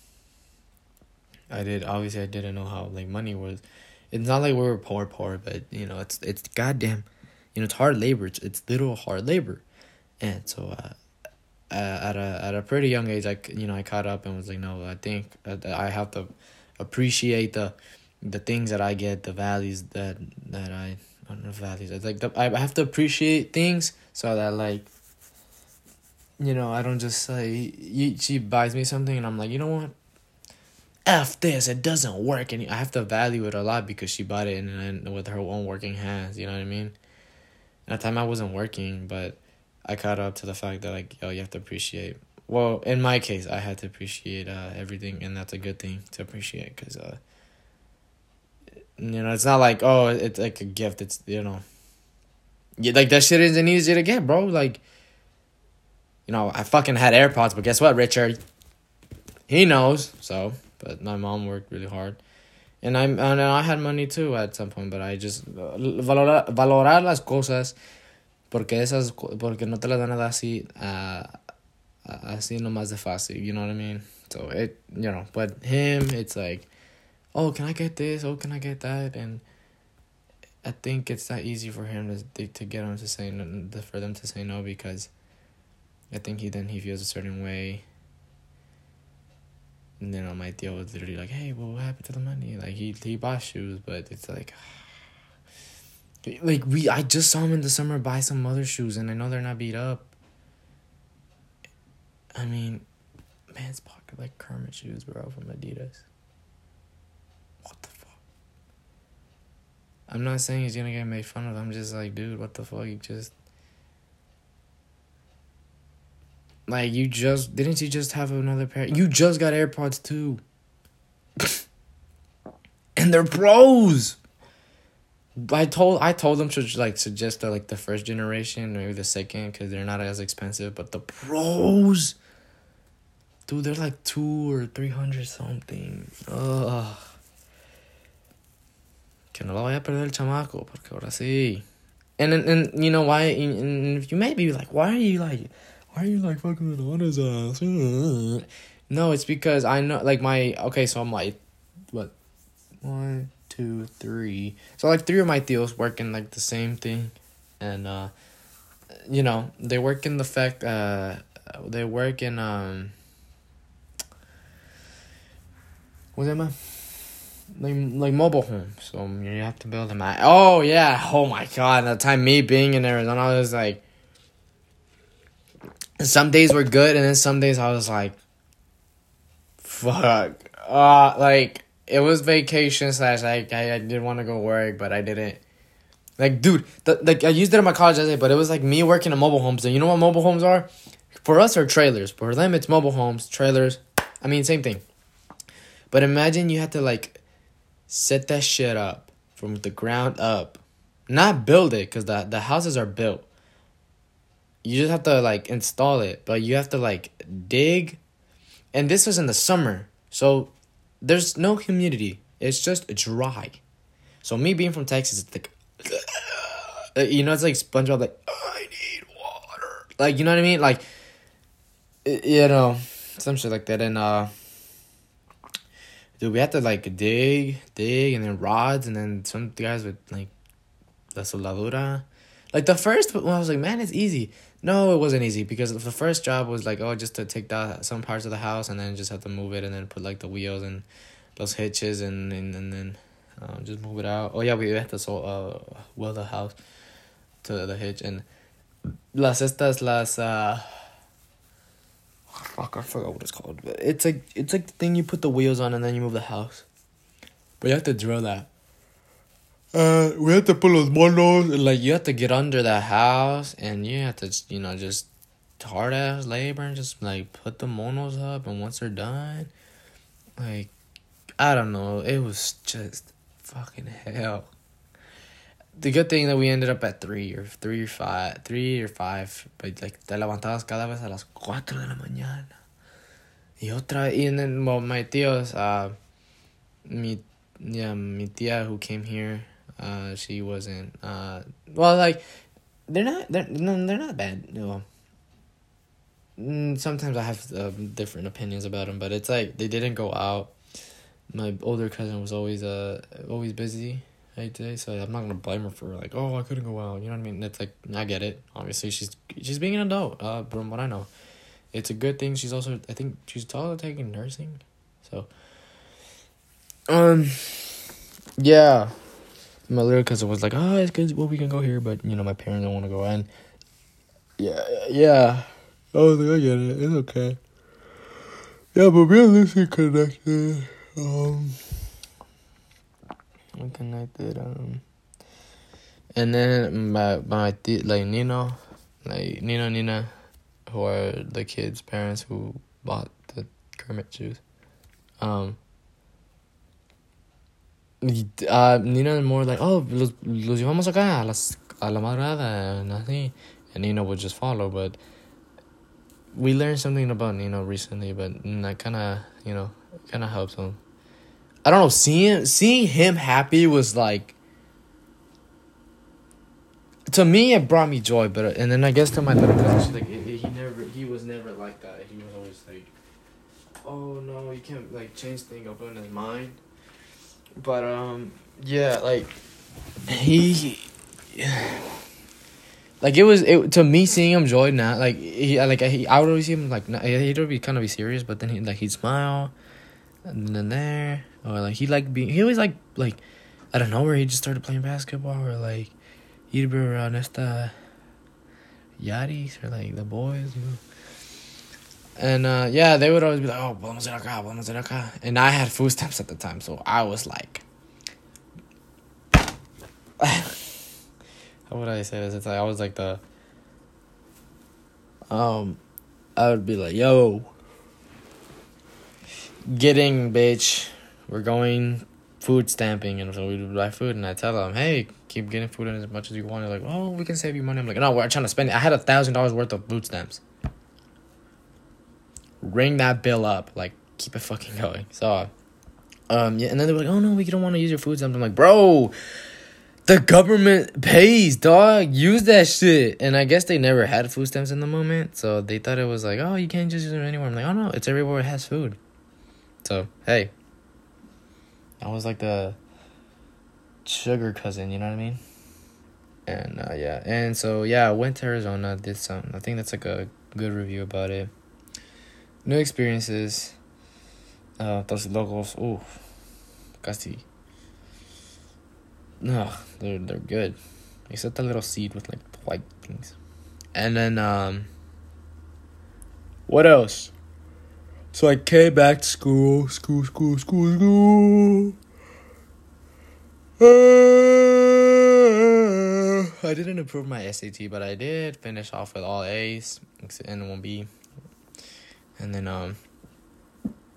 I did. Obviously, I didn't know how like money was. It's not like we were poor, poor, but you know, it's it's goddamn, you know, it's hard labor. It's it's little hard labor, and so uh, at a at a pretty young age, I you know I caught up and was like, no, I think I have to appreciate the the things that I get, the values that that I, I don't know values. It's like the, I have to appreciate things so that like you know, I don't just say she buys me something and I'm like, you know what? F this, it doesn't work, and I have to value it a lot because she bought it and, and with her own working hands. You know what I mean? At the time, I wasn't working, but I caught up to the fact that like, yo, you have to appreciate. Well, in my case, I had to appreciate uh, everything, and that's a good thing to appreciate because, uh, you know, it's not like oh, it's like a gift. It's you know, yeah, like that shit isn't easy to get, bro. Like you know, I fucking had AirPods, but guess what, Richard? He knows. So, but my mom worked really hard. And I and I had money too at some point, but I just uh, valorar, valorar las cosas porque esas porque no te las dan a así uh, así nomás de fácil, you know what I mean? So it you know, but him it's like, oh, can I get this? Oh, can I get that? And I think it's not easy for him to to get him to say no, for them to say no because I think he then he feels a certain way. And then on my deal was literally like, "Hey, well, what happened to the money?" Like he he bought shoes, but it's like, like we I just saw him in the summer buy some other shoes, and I know they're not beat up. I mean, man's pocket like Kermit shoes, bro, from Adidas. What the fuck? I'm not saying he's gonna get made fun of. I'm just like, dude, what the fuck? You just like you just didn't you just have another pair? You just got AirPods too, and they're pros. I told I told them to like suggest the, like the first generation, maybe the second, because they're not as expensive. But the pros, dude, they're like two or three hundred something. Ugh. Que no lo vaya a perder el chamaco, porque ahora sí. And and, and you know why? And, and you may be like, why are you like, why are you like fucking on his ass? No, it's because I know, like my okay, so I'm like, what, one, two, three. So like three of my deals work in like the same thing, and uh, you know they work in the fact uh, they work in um. What's that man? Like like mobile homes, so you have to build them out. Oh yeah! Oh my god! The time me being in Arizona, I was like, some days were good, and then some days I was like, fuck. Uh, like it was vacation slash like I, I did want to go work, but I didn't. Like, dude, the, like I used it in my college essay, but it was like me working in mobile homes. And you know what mobile homes are? For us, are trailers. For them, it's mobile homes, trailers. I mean, same thing. But imagine you had to like set that shit up from the ground up, not build it, cause the the houses are built. You just have to like install it, but you have to like dig, and this was in the summer, so there's no humidity. It's just dry. So me being from Texas, it's like, you know, it's like SpongeBob, like I need water, like you know what I mean, like, you know, some shit like that, and uh, dude, we had to like dig, dig, and then rods, and then some guys with like la soldadura. Like the first one, I was like, man, it's easy. No, it wasn't easy because the first job was like, oh, just to take that some parts of the house and then just have to move it and then put like the wheels and those hitches and and, and then um, just move it out. Oh yeah, we had to so uh weld the house to the hitch and las estas las uh fuck I forgot what it's called but it's like it's like the thing you put the wheels on and then you move the house, but you have to drill that. Uh, we have to put those monos. Like you have to get under the house, and you have to, you know, just hard ass labor and just like put the monos up. And once they're done, like, I don't know, it was just fucking hell. The good thing that we ended up at three or three or five, three or five, but like te levantabas cada vez a las cuatro de la mañana. Y otra, y then well, my tíos, uh, mi, yeah, mi tía who came here uh, she wasn't. Uh, well, like they're not. They're no, they're not bad. No. Mm, sometimes I have uh, different opinions about them, but it's like they didn't go out. My older cousin was always uh always busy. I'd say so. I'm not gonna blame her for like, oh, I couldn't go out. You know what I mean? It's like I get it. Obviously, she's she's being an adult. Uh, from what I know, it's a good thing. She's also I think she's also taking nursing, so. Um. Yeah my little cousin was like, "Oh, it's good. Well, we can go here," but you know, my parents don't want to go in. Yeah, yeah. I was like, I get it. It's okay. Yeah, but and Lucy connected. Um, we connected. Um, and then my my th- like Nino, like Nino Nina, who are the kids' parents who bought the Kermit shoes. Um uh, Nina more like, oh, los, los llevamos acá a, las, a la madrugada, and así. And Nina would just follow, but we learned something about Nino recently, but that kind of, you know, kind of helps him. I don't know, seeing seeing him happy was like to me it brought me joy, but and then I guess to my little cousin, like he, never he was never like that. He was always like, oh no, you can't like change things up in his mind. But um, yeah, like he, like it was it to me seeing him joy now. Like he like he, I would always see him like he, he'd be kind of be serious, but then he like he'd smile, and then there, or like he like being he always like like I don't know where he just started playing basketball or like he'd be around esta Yaris or like the boys, you know. And uh, yeah, they would always be like, "Oh, vamos ir acá, vamos ir acá," and I had food stamps at the time, so I was like, how would I say this? It's like I was like the, um, I would be like, "Yo, getting bitch, we're going food stamping," and so we would buy food, and I tell them, "Hey, keep getting food as much as you want." They're like, "Oh, we can save you money." I'm like, "No, we're trying to spend it." I had a thousand dollars worth of food stamps ring that bill up. Like, keep it fucking going. So, um, yeah, and then they were like, oh no, we don't want to use your food stamps. I'm like, bro, the government pays, dog. Use that shit. And I guess they never had food stamps in the moment, so they thought it was like, oh, you can't just use them anywhere. I'm like, oh no, it's everywhere it has food. So, hey. I was like the sugar cousin, you know what I mean? And uh, yeah, and so yeah, I went to Arizona, did some. I think that's like a good review about it new experiences. Uh, those locals, ooh, casi. No, they're they're good, except the little seed with like white things. And then um, what else? So I came back to school, school, school, school, school. I didn't improve my SAT, but I did finish off with all A's and one B and then um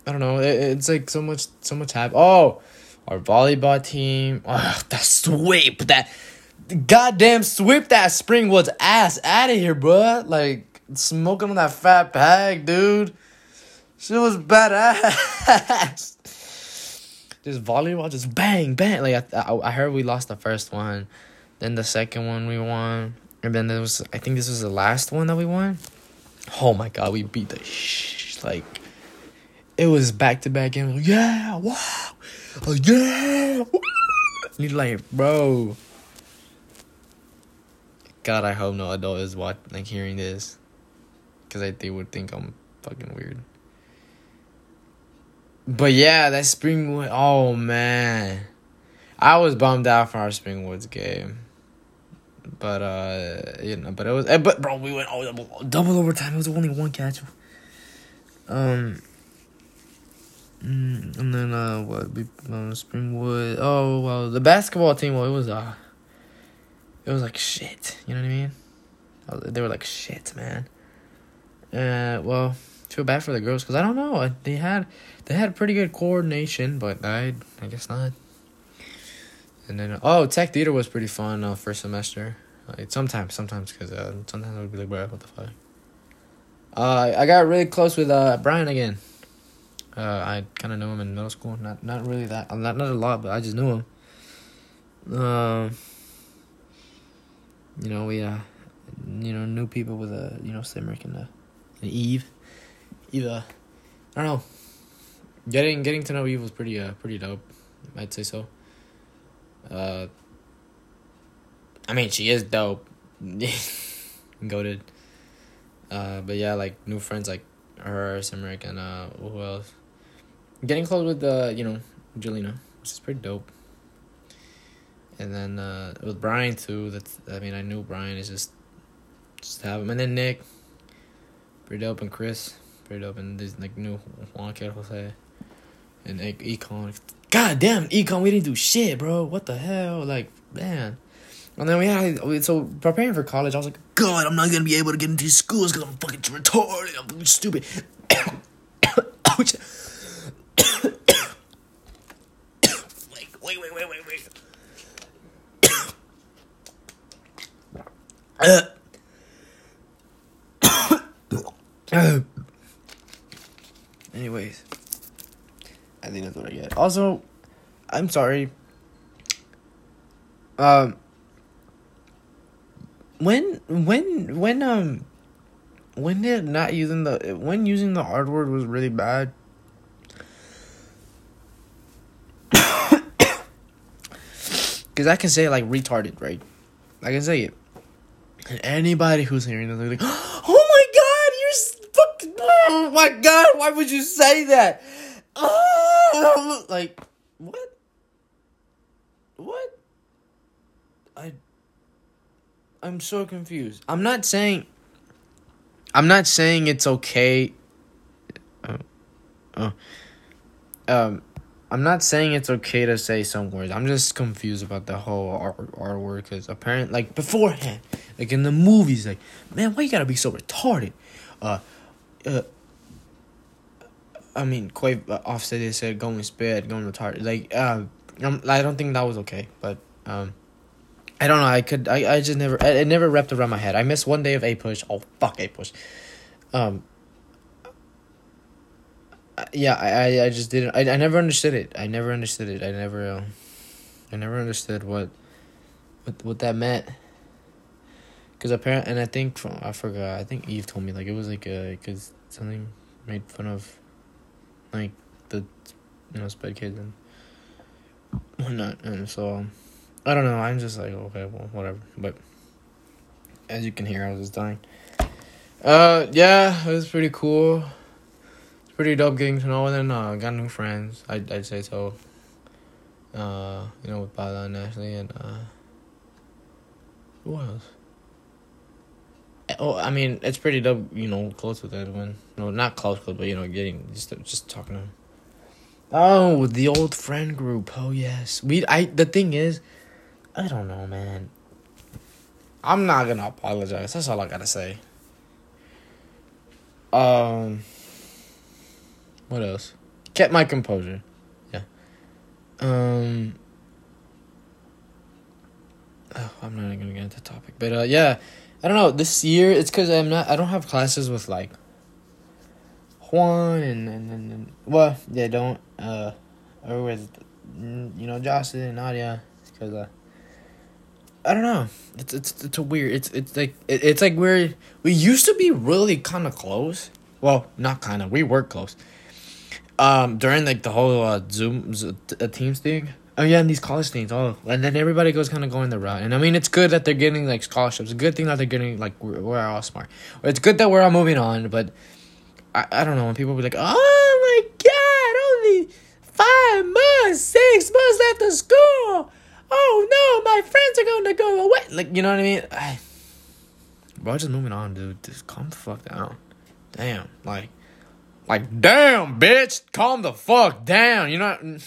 I don't know. It, it's like so much, so much happen. Oh, our volleyball team. Oh, that sweep, that goddamn sweep, that Springwood's ass out of here, bro. Like smoking on that fat bag, dude. She was badass. just volleyball, just bang, bang. Like I, I, I heard we lost the first one, then the second one we won, and then there was. I think this was the last one that we won. Oh my god, we beat the sh- like it was back to back. Like, yeah, wow, oh, yeah. You like, bro. God, I hope no adult is watching, like hearing this, because they would think I'm fucking weird. But yeah, that Springwood. Oh man, I was bummed out for our Spring Woods game. But uh, you know, but it was, eh, but bro, we went oh, double, double overtime. It was only one catch. Um, mm, and then uh, what? We uh, Springwood. Oh well, the basketball team. Well, it was uh, it was like shit. You know what I mean? They were like shit, man. Uh, well, feel bad for the girls because I don't know. They had they had pretty good coordination, but I I guess not. And then oh, tech theater was pretty fun uh, first semester. Like sometimes, sometimes because uh, sometimes I would be like, what the fuck. Uh, I got really close with uh Brian again. Uh, I kind of knew him in middle school. Not not really that not not a lot, but I just knew him. Um, uh, you know we uh, you know new people with a uh, you know Simric and uh, and Eve, Eve. Uh, I don't know. Getting getting to know Eve was pretty uh pretty dope. I'd say so. Uh, I mean, she is dope. Goaded. Uh, but yeah, like new friends like her, Simric, and uh, who else? Getting close with uh, you know, Jelena, which is pretty dope. And then uh, with Brian too. That's I mean, I knew Brian is just just have him, and then Nick, pretty dope, and Chris, pretty dope, and this like new Juan Jose, and Econ. God damn, Econ, we didn't do shit, bro. What the hell? Like, man. And then we had so preparing for college. I was like, God, I'm not gonna be able to get into schools because I'm fucking retarded. I'm stupid. wait, wait, wait, wait, wait, wait. uh. Anyways, I think that's what I get. Also, I'm sorry. Um when when when um when they're not using the when using the R word was really bad. Cause I can say like retarded, right? I can say it. And anybody who's hearing this, like, oh my god, you're fucking, oh my god, why would you say that? Oh! like what? What? I I'm so confused. I'm not saying I'm not saying it's okay. Uh, um, I'm not saying it's okay to say some words. I'm just confused about the whole R word because apparently, like beforehand, like in the movies, like man, why you gotta be so retarded? Uh, uh. I mean, quite uh, Offset they said going sped, going retarded. Like, uh, I don't think that was okay, but um. I don't know. I could. I, I just never. It never wrapped around my head. I missed one day of A push. Oh fuck push Um. Yeah, I, I, I just didn't. I, I never understood it. I never understood it. I never. Uh, I never understood what, what what that meant. Cause apparently, and I think from I forgot. I think Eve told me like it was like a cause something made fun of, like the, you know, sped kids and whatnot, and so. Um, I don't know. I'm just like okay, well, whatever. But as you can hear, I was just dying. Uh, yeah, it was pretty cool. It's pretty dope getting to know them. Uh, got new friends. I I'd say so. Uh, you know, with Bala and Ashley and uh, who else? Oh, I mean, it's pretty dope. You know, close with Edwin. No, not close, close, but you know, getting just just talking to him. Oh, the old friend group. Oh yes, we. I. The thing is I don't know, man. I'm not gonna apologize. That's all I gotta say. Um, what else? Kept my composure. Yeah. Um. Oh, I'm not even gonna get into the topic, but uh, yeah, I don't know. This year, it's because I'm not. I don't have classes with like Juan and and, and, and well, yeah, don't uh, or with you know Jocelyn and Nadia because uh I don't know. It's it's it's a weird. It's it's like it, it's like we're we used to be really kind of close. Well, not kind of. We were close. Um, during like the whole uh, Zoom Teams thing. Oh yeah, and these college things. Oh, and then everybody goes kind of going the route. And I mean, it's good that they're getting like scholarships. It's a good thing that they're getting like we're, we're all smart. It's good that we're all moving on. But I I don't know when people be like, oh my god, only five months, six months after school oh no, my friends are going to go away. Like, you know what I mean? I, bro, just moving on, dude. Just calm the fuck down. Damn, like, like, damn, bitch, calm the fuck down. You know. what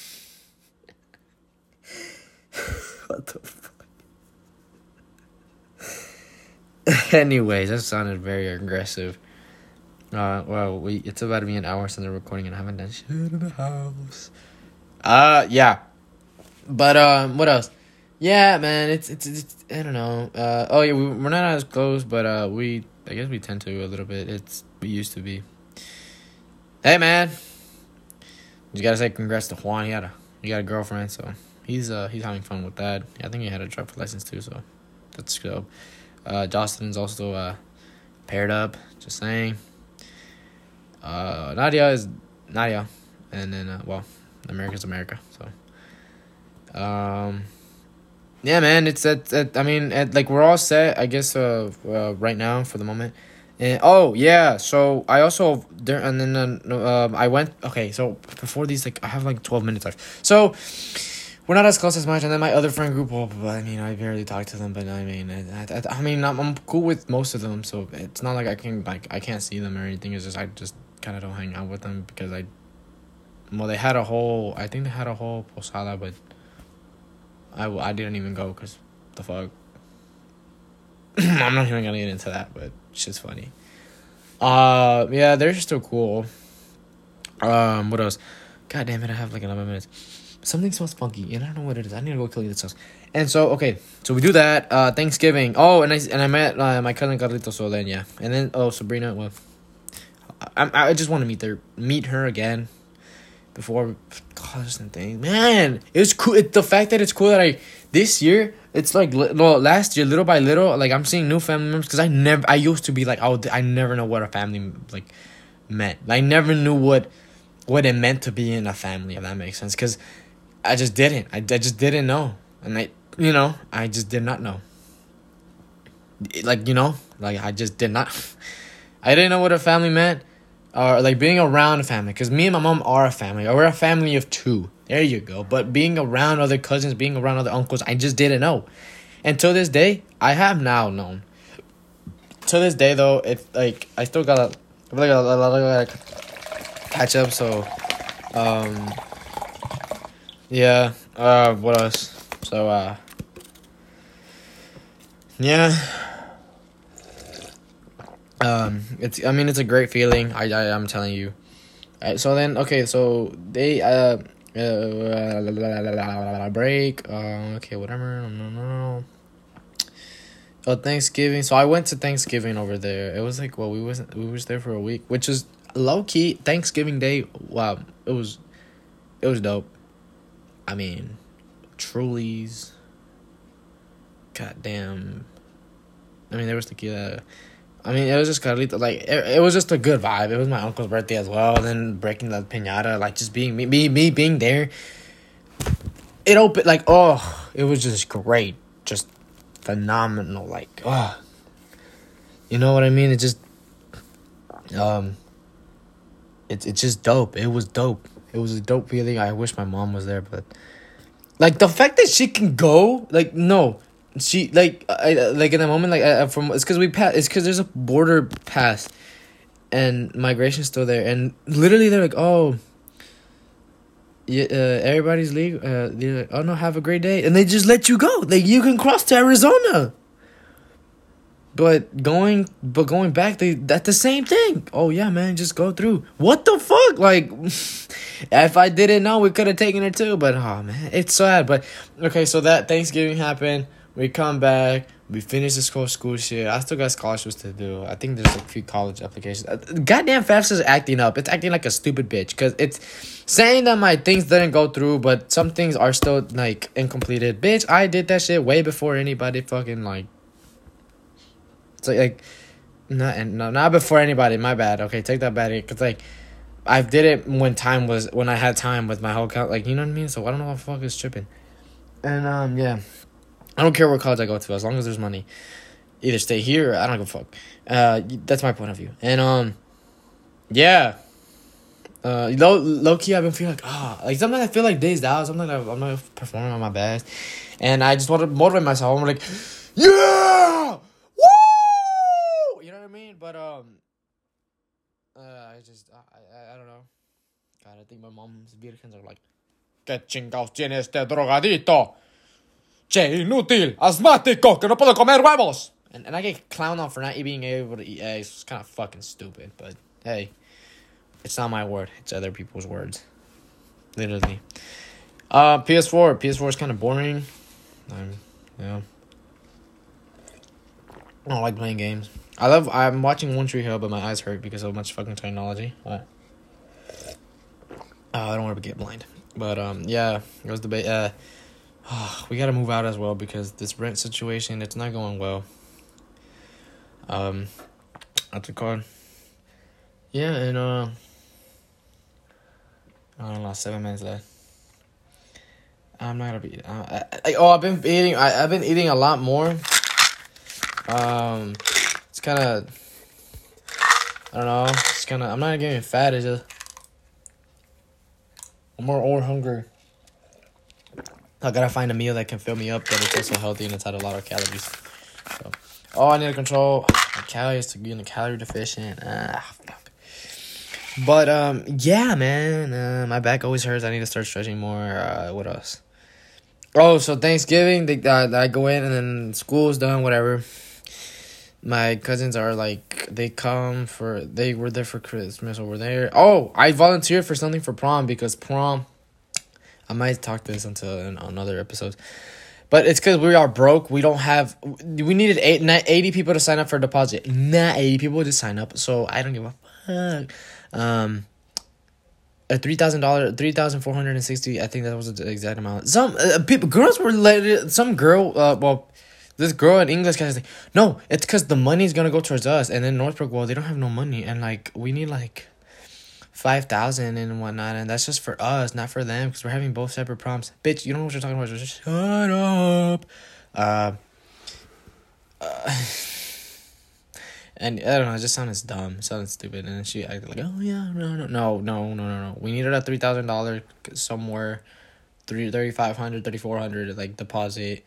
the fuck? Anyways, that sounded very aggressive. Uh, well, we it's about to be an hour since the recording, and I haven't done shit in the house. Uh, yeah. But um, what else? Yeah, man, it's it's, it's I don't know. Uh, oh yeah, we we're not as close, but uh, we I guess we tend to a little bit. It's we used to be. Hey man, you gotta say congrats to Juan. He got a he got a girlfriend, so he's uh he's having fun with that. I think he had a driver's license too, so that's good. Uh, also uh paired up. Just saying. Uh, Nadia is Nadia, and then uh, well, America's America. So, um yeah, man, it's that. I mean, at, like we're all set, I guess. Uh, uh, right now for the moment. And oh yeah, so I also there and then uh, I went. Okay, so before these, like I have like twelve minutes left. So we're not as close as much, and then my other friend group. Well, I mean, I barely talk to them, but I mean, I, I, I mean, I'm, I'm cool with most of them, so it's not like I can like I can't see them or anything. It's just I just kind of don't hang out with them because I. Well, they had a whole. I think they had a whole posada, but I, I didn't even go because the fuck. I'm not even gonna get into that, but it's just funny. Uh, yeah, they're still cool. Um, what else? God damn it, I have like 11 minutes. Something smells funky, and I don't know what it is. I need to go kill it. And so, okay, so we do that. Uh, Thanksgiving. Oh, and I and I met uh, my cousin Carlito. So then, yeah, and then oh Sabrina. Well, I I just want to meet her, meet her again before college and things. Man, it's cool. It, the fact that it's cool that I this year it's like well last year little by little like I'm seeing new family members because I never I used to be like oh I never know what a family like meant. I never knew what what it meant to be in a family if that makes sense because I just didn't. I, I just didn't know. And I you know I just did not know. Like you know like I just did not. I didn't know what a family meant or like being around a family because me and my mom are a family. Or we're a family of two. There you go. But being around other cousins being around other uncles i just didn't know. And to this day i have now known. To this day though it's like i still got a, I feel like a lot of like, catch up. So um yeah uh what else? So uh yeah. Um it's i mean it's a great feeling. I, I i'm telling you. Uh, so then okay so they uh, uh break uh, okay whatever no no no oh thanksgiving. So i went to thanksgiving over there. It was like well we wasn't we was there for a week which is low key thanksgiving day wow it was it was dope i mean truly's goddamn i mean there was tequila I mean, it was just Carlito. Like, it, it was just a good vibe. It was my uncle's birthday as well. Then breaking the pinata, like, just being me, me, me being there. It opened, like, oh, it was just great. Just phenomenal. Like, oh. You know what I mean? It just, um, it's it's just dope. It was dope. It was a dope feeling. I wish my mom was there, but like the fact that she can go, like no, she like I like in that moment like I, from it's because we pass it's because there's a border pass, and migration's still there, and literally they're like, oh. Yeah, uh, everybody's legal. Uh, they're like, oh no, have a great day, and they just let you go. Like you can cross to Arizona. But going, but going back, they that's the same thing. Oh yeah, man, just go through. What the fuck? Like, if I didn't know, we could have taken it too. But oh man, it's sad. But okay, so that Thanksgiving happened. We come back. We finish this whole school shit. I still got scholarships to do. I think there's a few college applications. Uh, goddamn FAFSA is acting up. It's acting like a stupid bitch because it's saying that my things didn't go through, but some things are still like incompleted. Bitch, I did that shit way before anybody fucking like. Like, not no not before anybody. My bad. Okay, take that back. Cause like. I did it when time was when I had time with my whole count, like you know what I mean. So I don't know what the fuck is tripping, and um yeah, I don't care what college I go to as long as there's money. Either stay here, I don't give a fuck. Uh, that's my point of view. And um, yeah. Uh, low low key, I've been feeling like ah, like sometimes I feel like dazed out. Sometimes I'm not performing on my best, and I just want to motivate myself. I'm like, yeah, But um, uh, I just I, I, I don't know. God, I think my mom's virgins are like, que chingados tiene este drogadito. Che inútil, asmático, que no puedo comer huevos. And, and I get clowned on for not being able to eat eggs. It's kind of fucking stupid, but hey, it's not my word. It's other people's words. Literally. Uh, PS4. PS4 is kind of boring. Um, yeah. I don't like playing games. I love. I'm watching One Tree Hill, but my eyes hurt because of much fucking technology. What? Uh, I don't want to get blind. But um, yeah, it was the uh we gotta move out as well because this rent situation it's not going well. Um, what's it called? Yeah, and uh, I don't know, seven minutes left. I'm not gonna be. Uh, I, I, oh, I've been eating. I, I've been eating a lot more. Um, kind of. I don't know. It's kind of. I'm not getting fat. It's just. I'm more or hungry. I gotta find a meal that can fill me up, but it's also healthy and it's had a lot of calories. So, oh, I need to control my calories to be in a calorie deficient. Ah. But um, yeah, man, uh, my back always hurts. I need to start stretching more. Uh, what else? Oh, so Thanksgiving, they uh, I go in and then school's done, whatever. My cousins are like they come for they were there for Christmas over there. Oh, I volunteered for something for prom because prom I might talk this until in, on other episodes. But it's because we are broke. We don't have. We needed eight, 80 people to sign up for a deposit. Not 80 people to sign up. So I don't give a fuck. Um, a three thousand dollar, three thousand four hundred and sixty. I think that was the exact amount. Some uh, people, girls were let. Some girl, uh, well, this girl in English class, is like, no, it's because the money's gonna go towards us. And then Northbrook, well, they don't have no money, and like we need like five thousand and whatnot, and that's just for us, not for them, because we're having both separate prompts. Bitch, you don't know what you're talking about. Just shut up. Uh, uh, And I don't know, it just sounded dumb, it sounded stupid. And she acted like, oh yeah, no, no, no, no, no, no, no. We needed a three thousand dollar somewhere, three thirty five hundred, thirty four hundred like deposit.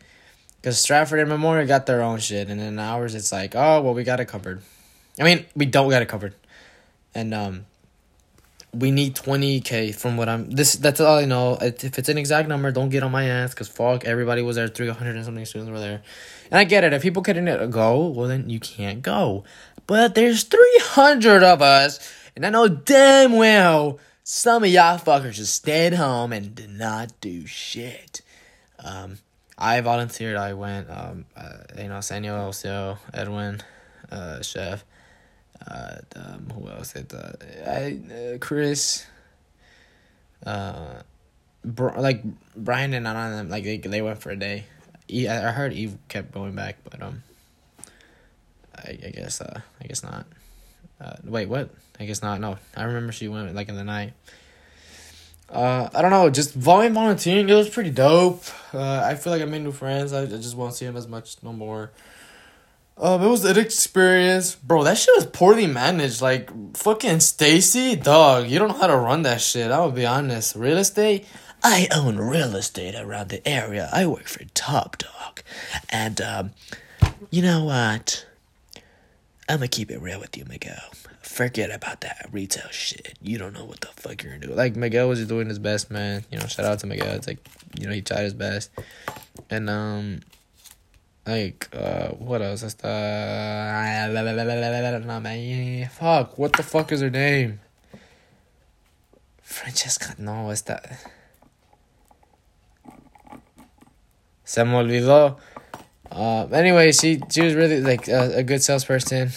Cause Stratford and Memorial got their own shit, and then ours it's like, oh well, we got it covered. I mean, we don't got it covered, and um, we need twenty k from what I'm. This that's all I know. If it's an exact number, don't get on my ass, cause fuck, everybody was there. Three hundred and something students were there. And I get it. If people couldn't go, well, then you can't go. But there's 300 of us, and I know damn well some of y'all fuckers just stayed home and did not do shit. Um, I volunteered. I went. Um, uh, you know, Samuel, also Edwin, uh, Chef. Uh, um, who else? It, uh, I, uh, Chris. Uh, like Brian and of them. Like they they went for a day. I heard Eve kept going back, but um, I, I guess uh, I guess not. Uh, wait, what? I guess not. No, I remember she went like in the night. Uh, I don't know, just volume volunteering. It was pretty dope. Uh, I feel like I made new friends. I, I just won't see them as much no more. Um, it was an experience, bro. That shit was poorly managed. Like fucking Stacy, dog. You don't know how to run that shit. I will be honest. Real estate, I own real estate around the area. I work for Top Dog. And, um, you know what? I'm gonna keep it real with you, Miguel. Forget about that retail shit. You don't know what the fuck you're gonna do. Like, Miguel was doing his best, man. You know, shout out to Miguel. It's like, you know, he tried his best. And, um, like, uh, what else? That's the. Fuck, what the fuck is her name? Francesca, no, it's that. Se me olvidó. Uh, anyway, she she was really like a, a good salesperson,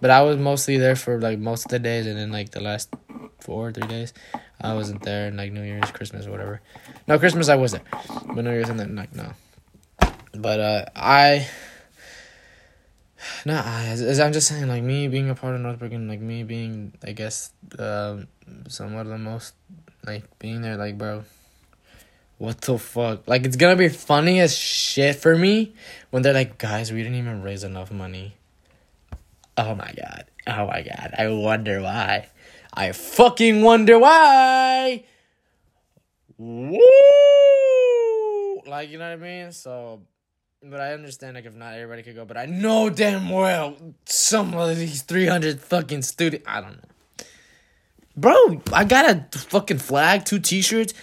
but I was mostly there for like most of the days, and then like the last four or three days, I wasn't there, and like New Year's, Christmas, whatever. No, Christmas I was there, but New Year's and then like no. But uh, I. Nah, as I'm just saying, like me being a part of Northbrook and like me being, I guess, um, somewhat of the most, like being there, like bro, what the fuck? Like, it's gonna be funny as shit for me when they're like, guys, we didn't even raise enough money. Oh my god. Oh my god. I wonder why. I fucking wonder why. Woo! Like, you know what I mean? So, but I understand, like, if not everybody could go, but I know damn well some of these 300 fucking students, I don't know. Bro, I got a fucking flag, two t shirts.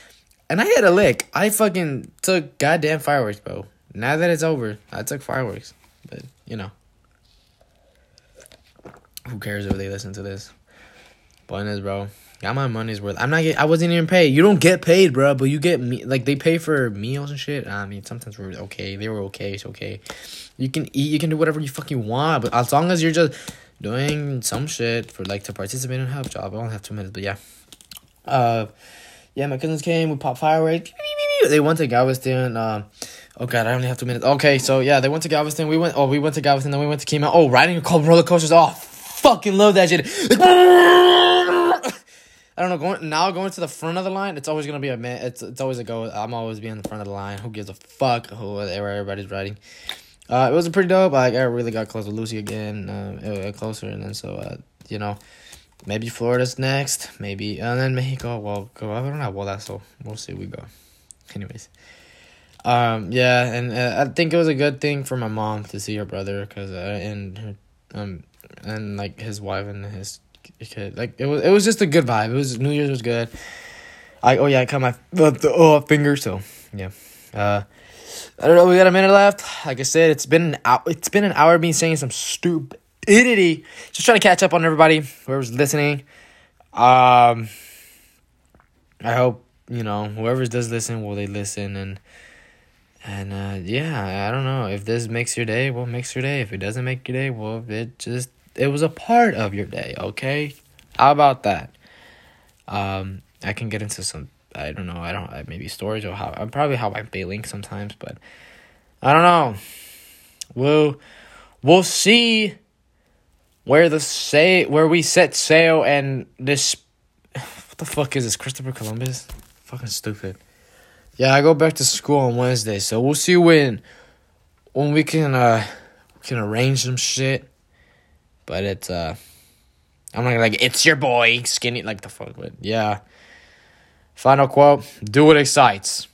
And I had a lick. I fucking took goddamn fireworks, bro. Now that it's over, I took fireworks. But, you know. Who cares if they listen to this? Point is, bro, got my money's worth. I'm not get, I wasn't even paid. You don't get paid, bro, but you get me like they pay for meals and shit. I mean, sometimes we're okay. They were okay. It's okay. You can eat. You can do whatever you fucking want, but as long as you're just doing some shit for like to participate in a help job. I only have two minutes, but yeah. Uh yeah, my cousins came. We popped fireworks. They went to Galveston. Uh, oh god, I only have two minutes. Okay, so yeah, they went to Galveston. We went. Oh, we went to Galveston. Then we went to Kemah. Oh, riding a roller coasters. Oh, fucking love that shit. I don't know. Going now, going to the front of the line. It's always gonna be a man. It's it's always a go. I'm always being in the front of the line. Who gives a fuck who everybody's riding? Uh, it was pretty dope. Like I really got close with Lucy again. Uh, closer, and then so uh, you know maybe Florida's next, maybe, and then Mexico. Well, go. I don't know. Well, that's all. We'll see. We go. Anyways, um, yeah, and uh, I think it was a good thing for my mom to see her brother, cause uh, and her, um, and like his wife and his kid. Like it was, it was just a good vibe. It was New Year's was good. I oh yeah, I cut my the oh finger. So yeah, uh. I don't know. We got a minute left. Like I said, it's been an hour. It's been an hour. Me saying some stupid idity. Just trying to catch up on everybody, whoever's listening. Um, I hope you know whoever does listen, will they listen and and uh, yeah, I don't know if this makes your day. Well, makes your day. If it doesn't make your day, well, it just it was a part of your day. Okay, how about that? Um, I can get into some. I don't know. I don't maybe stories or how. I'm probably how I'm feeling sometimes, but I don't know. We'll we'll see where the say where we set sail and this what the fuck is this Christopher Columbus? Fucking stupid. Yeah, I go back to school on Wednesday, so we'll see when when we can uh can arrange some shit But it's uh, I'm not like it's your boy skinny like the fuck. But yeah. Final quote: Do what excites.